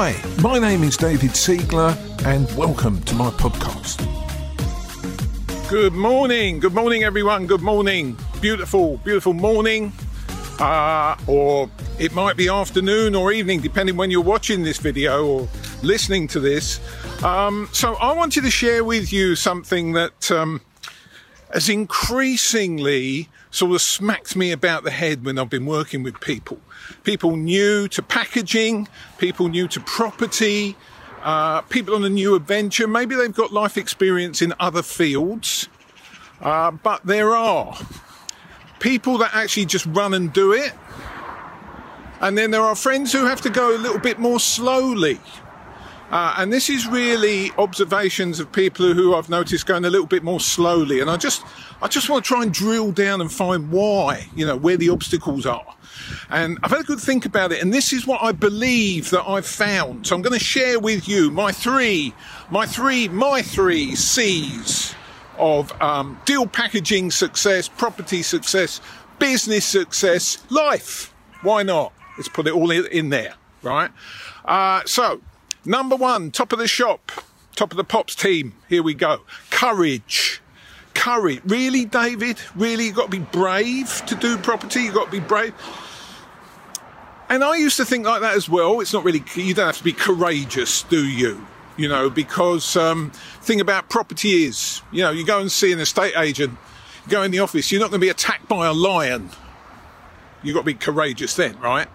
Hi, my name is David Siegler, and welcome to my podcast. Good morning, good morning, everyone. Good morning. Beautiful, beautiful morning. Uh, or it might be afternoon or evening, depending when you're watching this video or listening to this. Um, so, I wanted to share with you something that um, has increasingly sort of smacked me about the head when I've been working with people. People new to packaging, people new to property, uh, people on a new adventure. Maybe they've got life experience in other fields, uh, but there are people that actually just run and do it. And then there are friends who have to go a little bit more slowly. Uh, and this is really observations of people who I've noticed going a little bit more slowly. And I just, I just want to try and drill down and find why, you know, where the obstacles are. And I've had a good think about it. And this is what I believe that I've found. So I'm going to share with you my three, my three, my three C's of um, deal packaging success, property success, business success, life. Why not? Let's put it all in there, right? Uh, so Number one, top of the shop, top of the Pops team. Here we go. Courage. Courage. Really, David? Really? You've got to be brave to do property? You've got to be brave? And I used to think like that as well. It's not really, you don't have to be courageous, do you? You know, because um, thing about property is, you know, you go and see an estate agent, go in the office, you're not going to be attacked by a lion. You've got to be courageous then, right?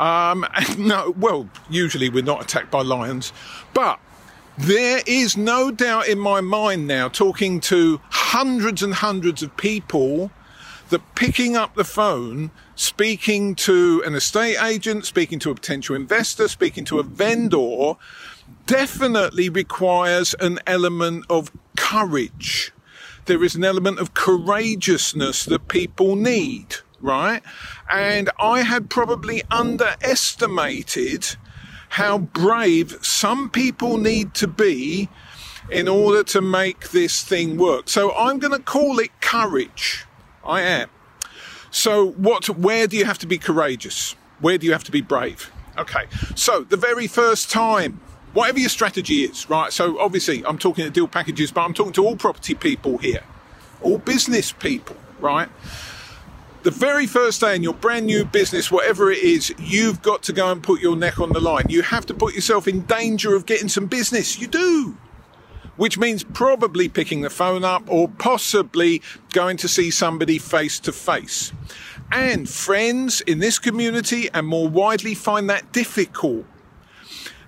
Um, no, well, usually we're not attacked by lions, but there is no doubt in my mind now, talking to hundreds and hundreds of people, that picking up the phone, speaking to an estate agent, speaking to a potential investor, speaking to a vendor, definitely requires an element of courage. There is an element of courageousness that people need right? And I had probably underestimated how brave some people need to be in order to make this thing work. So I'm going to call it courage. I am. So what where do you have to be courageous? Where do you have to be brave? Okay. So the very first time whatever your strategy is, right? So obviously I'm talking to deal packages, but I'm talking to all property people here, all business people, right? The very first day in your brand new business, whatever it is, you've got to go and put your neck on the line. You have to put yourself in danger of getting some business. You do. Which means probably picking the phone up or possibly going to see somebody face to face. And friends in this community and more widely find that difficult.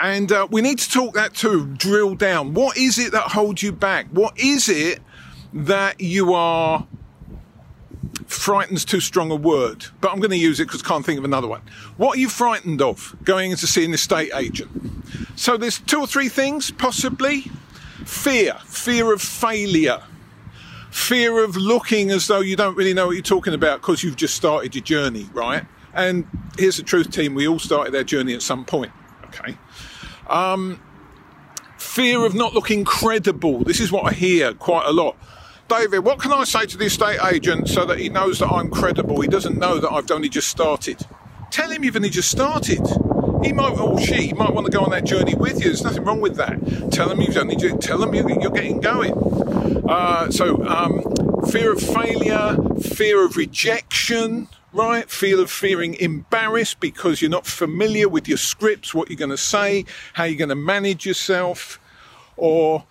And uh, we need to talk that too, drill down. What is it that holds you back? What is it that you are frightened's too strong a word, but I'm going to use it because I can't think of another one. What are you frightened of going in to see an estate agent? So there's two or three things, possibly. Fear, fear of failure, fear of looking as though you don't really know what you're talking about because you've just started your journey, right? And here's the truth, team: we all started our journey at some point. Okay. Um, fear of not looking credible. This is what I hear quite a lot. David, what can I say to the estate agent so that he knows that I'm credible? He doesn't know that I've only just started. Tell him you've only just started. He might, or she might want to go on that journey with you. There's nothing wrong with that. Tell him you've only just, tell him you're getting going. Uh, so, um, fear of failure, fear of rejection, right? Fear of feeling embarrassed because you're not familiar with your scripts, what you're going to say, how you're going to manage yourself, or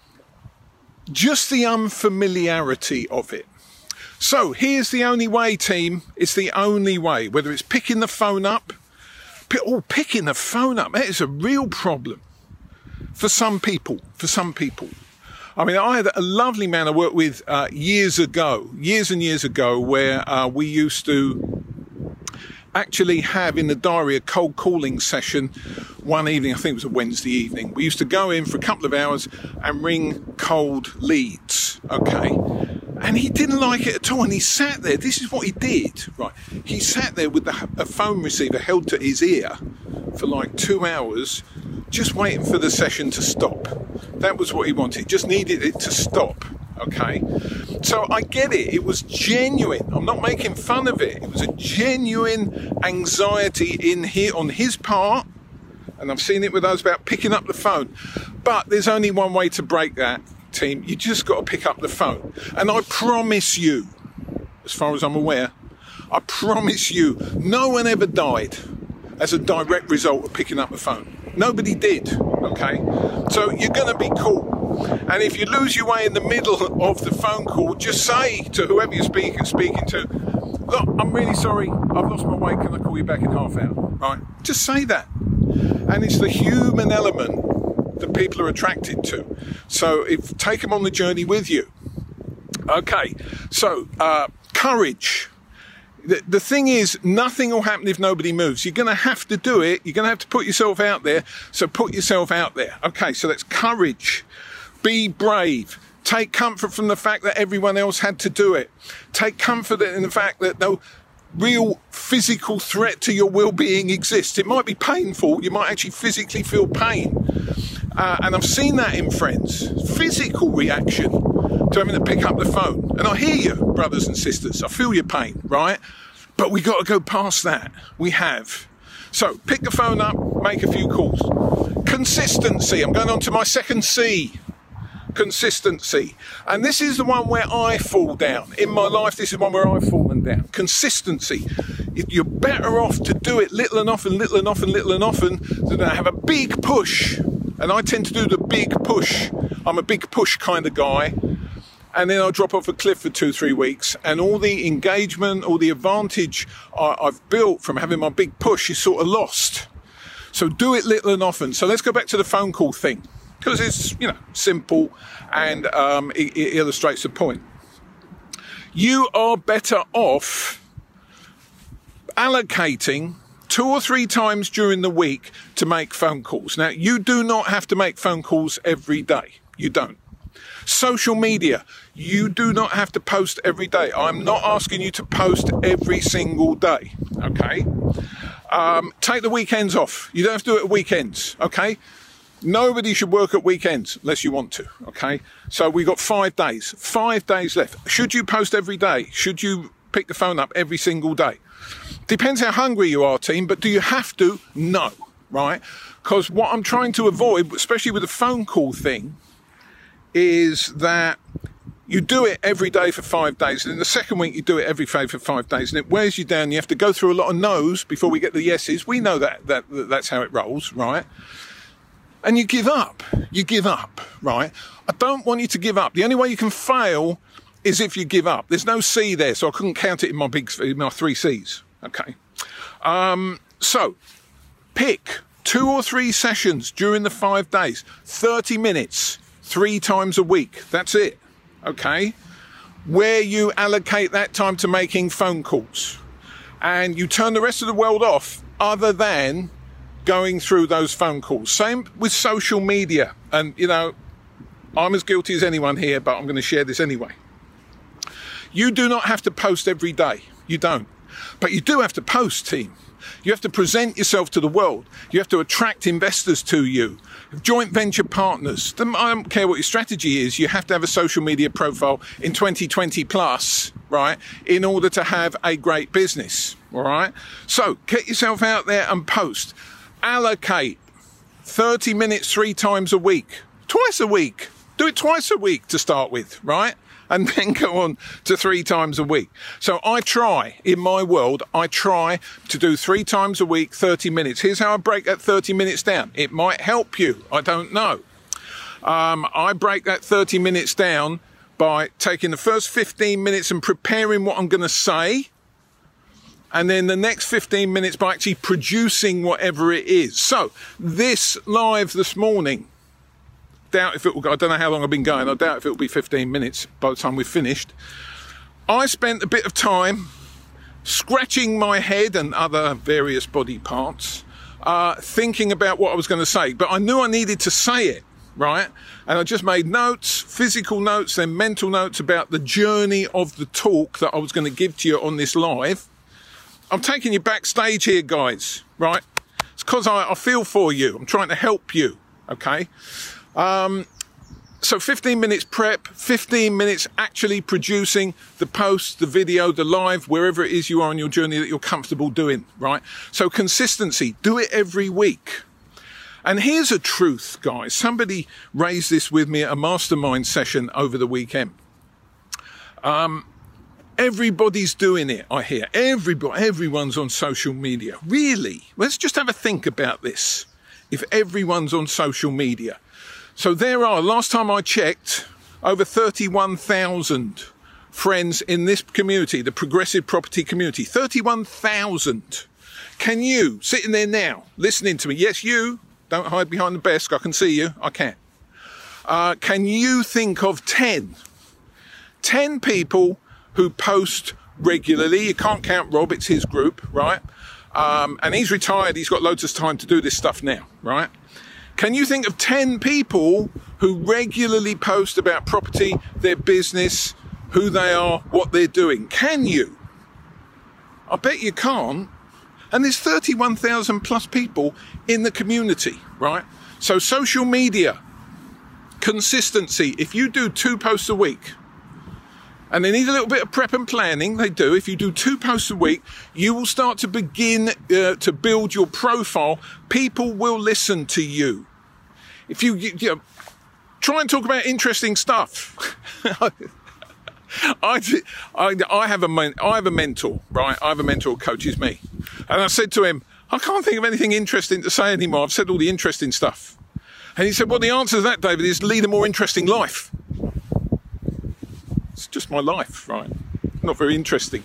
just the unfamiliarity of it. So here's the only way, team. It's the only way. Whether it's picking the phone up, oh, picking the phone up, that is a real problem for some people. For some people. I mean, I had a lovely man I worked with uh, years ago, years and years ago, where uh, we used to actually have in the diary a cold calling session one evening, I think it was a Wednesday evening. We used to go in for a couple of hours and ring cold leads, okay? And he didn't like it at all. And he sat there. This is what he did, right? He sat there with the, a phone receiver held to his ear for like two hours, just waiting for the session to stop. That was what he wanted. Just needed it to stop. Okay. So I get it. It was genuine. I'm not making fun of it. It was a genuine anxiety in here on his part and I've seen it with those about picking up the phone. But there's only one way to break that, team. You just got to pick up the phone. And I promise you, as far as I'm aware, I promise you, no one ever died as a direct result of picking up the phone. Nobody did, okay? So you're going to be cool. And if you lose your way in the middle of the phone call, just say to whoever you're speaking, speaking to, look, I'm really sorry, I've lost my way, can I call you back in half hour? Right? Just say that. And it's the human element that people are attracted to. So if take them on the journey with you. Okay, so uh, courage. The, the thing is, nothing will happen if nobody moves. You're going to have to do it. You're going to have to put yourself out there. So put yourself out there. Okay, so that's courage. Be brave. Take comfort from the fact that everyone else had to do it. Take comfort in the fact that no real physical threat to your well-being exists. It might be painful. You might actually physically feel pain. Uh, and I've seen that in friends. Physical reaction to having to pick up the phone. And I hear you, brothers and sisters. I feel your pain, right? But we got to go past that. We have. So pick the phone up, make a few calls. Consistency. I'm going on to my second C consistency. And this is the one where I fall down. In my life, this is one where I've fallen down. Consistency. You're better off to do it little and often, little and often, little and often than to have a big push. And I tend to do the big push. I'm a big push kind of guy. And then I'll drop off a cliff for two, three weeks. And all the engagement, all the advantage I've built from having my big push is sort of lost. So do it little and often. So let's go back to the phone call thing because it's you know simple and um, it, it illustrates the point. You are better off allocating two or three times during the week to make phone calls. Now, you do not have to make phone calls every day. You don't. Social media, you do not have to post every day. I'm not asking you to post every single day. Okay. Um, take the weekends off. You don't have to do it at weekends. Okay. Nobody should work at weekends unless you want to. Okay. So we've got five days, five days left. Should you post every day? Should you pick the phone up every single day? Depends how hungry you are, team, but do you have to? No. Right. Because what I'm trying to avoid, especially with the phone call thing, is that you do it every day for five days, and in the second week you do it every day for five days, and it wears you down. You have to go through a lot of no's before we get the yeses. We know that, that, that that's how it rolls, right? and you give up. You give up, right? I don't want you to give up. The only way you can fail is if you give up. There's no C there, so I couldn't count it in my big, in my three C's. Okay. Um, so pick two or three sessions during the five days, 30 minutes, three times a week. That's it. Okay. Where you allocate that time to making phone calls and you turn the rest of the world off other than going through those phone calls. Same with social media. And, you know, I'm as guilty as anyone here, but I'm going to share this anyway. You do not have to post every day. You don't. But you do have to post, team. You have to present yourself to the world. You have to attract investors to you, joint venture partners. I don't care what your strategy is. You have to have a social media profile in 2020 plus, right? In order to have a great business. All right. So get yourself out there and post allocate 30 minutes three times a week, twice a week. Do it twice a week to start with, right? And then go on to three times a week. So I try in my world, I try to do three times a week, 30 minutes. Here's how I break that 30 minutes down. It might help you. I don't know. Um, I break that 30 minutes down by taking the first 15 minutes and preparing what I'm going to say and then the next 15 minutes by actually producing whatever it is. So this live this morning, doubt if it will, I don't know how long I've been going, I doubt if it will be 15 minutes by the time we've finished. I spent a bit of time scratching my head and other various body parts, uh, thinking about what I was going to say, but I knew I needed to say it right? And I just made notes, physical notes, then mental notes about the journey of the talk that I was going to give to you on this live. I'm taking you backstage here, guys, right? It's because I, I, feel for you. I'm trying to help you, okay? Um, so 15 minutes prep, 15 minutes actually producing the post, the video, the live, wherever it is you are on your journey that you're comfortable doing, right? So consistency, do it every week. And here's a truth, guys. Somebody raised this with me at a mastermind session over the weekend. Um, everybody's doing it, I hear. Everybody, everyone's on social media. Really? Let's just have a think about this. If everyone's on social media. So there are, last time I checked, over 31,000 friends in this community, the progressive property community. 31,000. Can you, sitting there now, listening to me, yes, you, don't hide behind the desk, I can see you, I can. Uh, can you think of 10? 10 people who post regularly. You can't count Rob, it's his group, right? Um, and he's retired, he's got loads of time to do this stuff now, right? Can you think of 10 people who regularly post about property, their business, who they are, what they're doing? Can you? I bet you can't. And there's 31,000 plus people in the community, right? So social media, consistency. If you do two posts a week, and they need a little bit of prep and planning. They do. If you do two posts a week, you will start to begin uh, to build your profile. People will listen to you. If you, you, you know, try and talk about interesting stuff. I, I, I, have a I have a mentor, right? I have a mentor who coaches me, and I said to him, I can't think of anything interesting to say anymore. I've said all the interesting stuff, and he said, Well, the answer to that, David, is lead a more interesting life. Just my life, right? Not very interesting.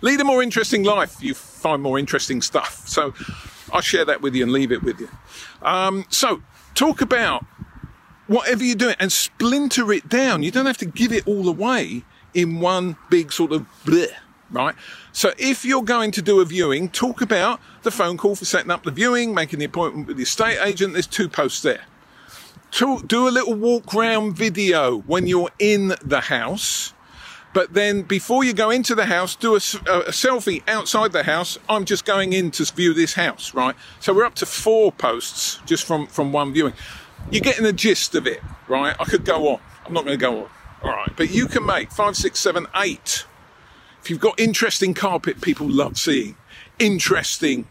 Lead a more interesting life. You find more interesting stuff. So I'll share that with you and leave it with you. Um, so talk about whatever you're doing and splinter it down. You don't have to give it all away in one big sort of bleh, right? So if you're going to do a viewing, talk about the phone call for setting up the viewing, making the appointment with the estate agent. There's two posts there to, do a little walk round video when you're in the house. But then before you go into the house, do a, a, selfie outside the house. I'm just going in to view this house, right? So we're up to four posts just from, from one viewing. You're getting the gist of it, right? I could go on. I'm not going to go on. All right. But you can make five, six, seven, eight. If you've got interesting carpet people love seeing, interesting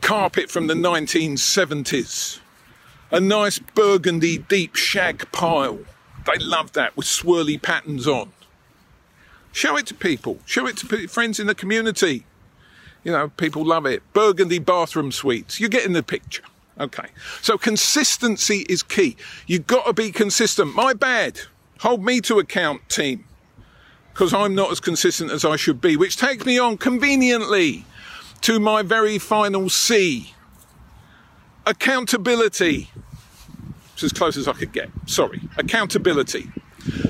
carpet from the 1970s, a nice burgundy deep shag pile. They love that with swirly patterns on. Show it to people. Show it to friends in the community. You know, people love it. Burgundy bathroom suites. You're getting the picture. Okay. So consistency is key. You've got to be consistent. My bad. Hold me to account, team. Because I'm not as consistent as I should be, which takes me on conveniently to my very final C accountability. It's as close as I could get. Sorry. Accountability.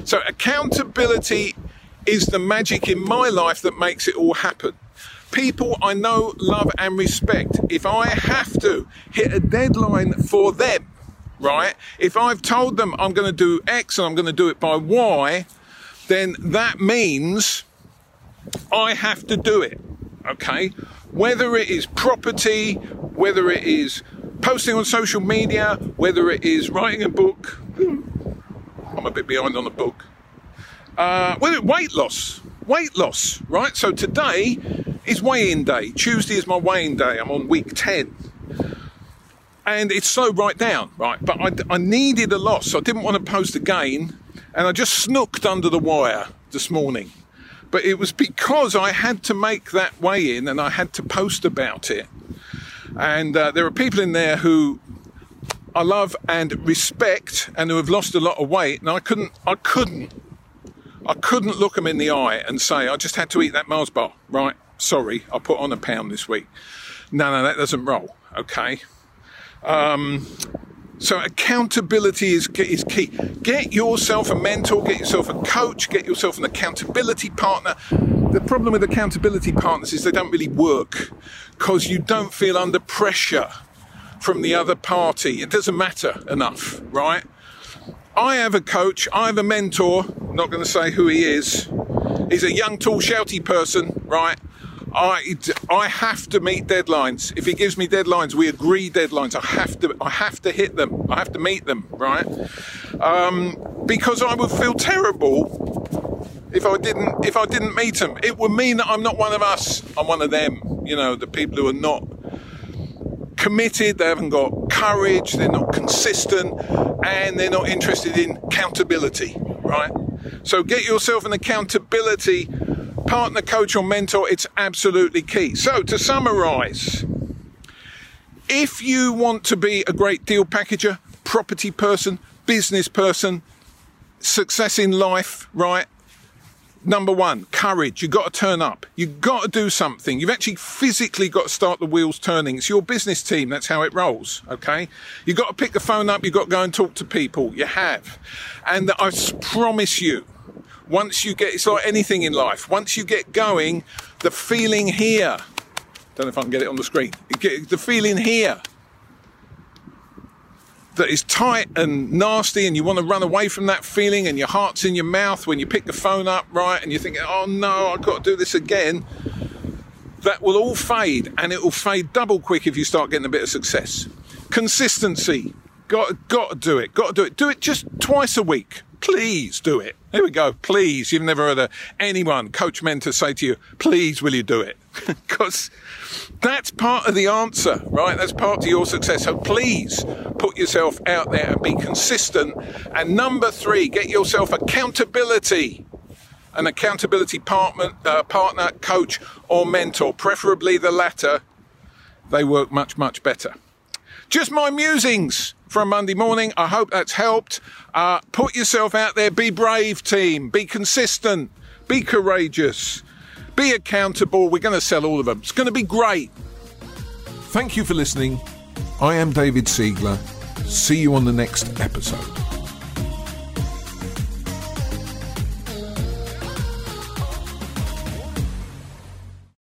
So, accountability is the magic in my life that makes it all happen. People I know, love, and respect. If I have to hit a deadline for them, right? If I've told them I'm going to do X and I'm going to do it by Y, then that means I have to do it. Okay? Whether it is property, whether it is posting on social media, whether it is writing a book. I'm a bit behind on the book. Uh, weight loss, weight loss, right? So today is weigh-in day. Tuesday is my weigh-in day. I'm on week 10. And it's so right down, right? But I, I needed a loss. So I didn't want to post again. And I just snooked under the wire this morning. But it was because I had to make that weigh-in and I had to post about it and uh, there are people in there who I love and respect and who have lost a lot of weight. And I couldn't, I couldn't, I couldn't look them in the eye and say, I just had to eat that Mars bar. Right. Sorry. I put on a pound this week. No, no, that doesn't roll. Okay. Um, so accountability is, is key. Get yourself a mentor, get yourself a coach, get yourself an accountability partner. The problem with accountability partners is they don't really work because you don't feel under pressure from the other party. It doesn't matter enough, right? I have a coach, I have a mentor, not going to say who he is. He's a young, tall, shouty person, right? I, I have to meet deadlines. If he gives me deadlines, we agree deadlines. I have to, I have to hit them. I have to meet them, right? Um, because I would feel terrible if I didn't, if I didn't meet them. It would mean that I'm not one of us. I'm one of them. You know, the people who are not committed. They haven't got courage, they're not consistent, and they're not interested in accountability, right? So get yourself an accountability partner, coach, or mentor. It's absolutely key. So to summarize, if you want to be a great deal packager, property person, business person, success in life, right? Number one, courage. You've got to turn up. You've got to do something. You've actually physically got to start the wheels turning. It's your business team. That's how it rolls. Okay. You've got to pick the phone up. You've got to go and talk to people. You have. And I promise you, once you get, it's like anything in life. Once you get going, the feeling here, don't know if I can get it on the screen, the feeling here that is tight and nasty and you want to run away from that feeling and your heart's in your mouth when you pick the phone up, right? And you're thinking, oh no, I've got to do this again. That will all fade and it will fade double quick if you start getting a bit of success. Consistency. Got, got to do it. Got to do it. Do it just twice a week. Please do it. Here we go. Please. You've never heard anyone, coach mentor, say to you, please, will you do it? Because that's part of the answer, right? That's part of your success. So please put yourself out there and be consistent. And number three, get yourself accountability. An accountability partner, uh, partner, coach, or mentor, preferably the latter. They work much, much better. Just my musings from Monday morning. I hope that's helped. Uh, put yourself out there. Be brave, team. Be consistent. Be courageous. Be accountable. We're going to sell all of them. It's going to be great. Thank you for listening. I am David Siegler. See you on the next episode.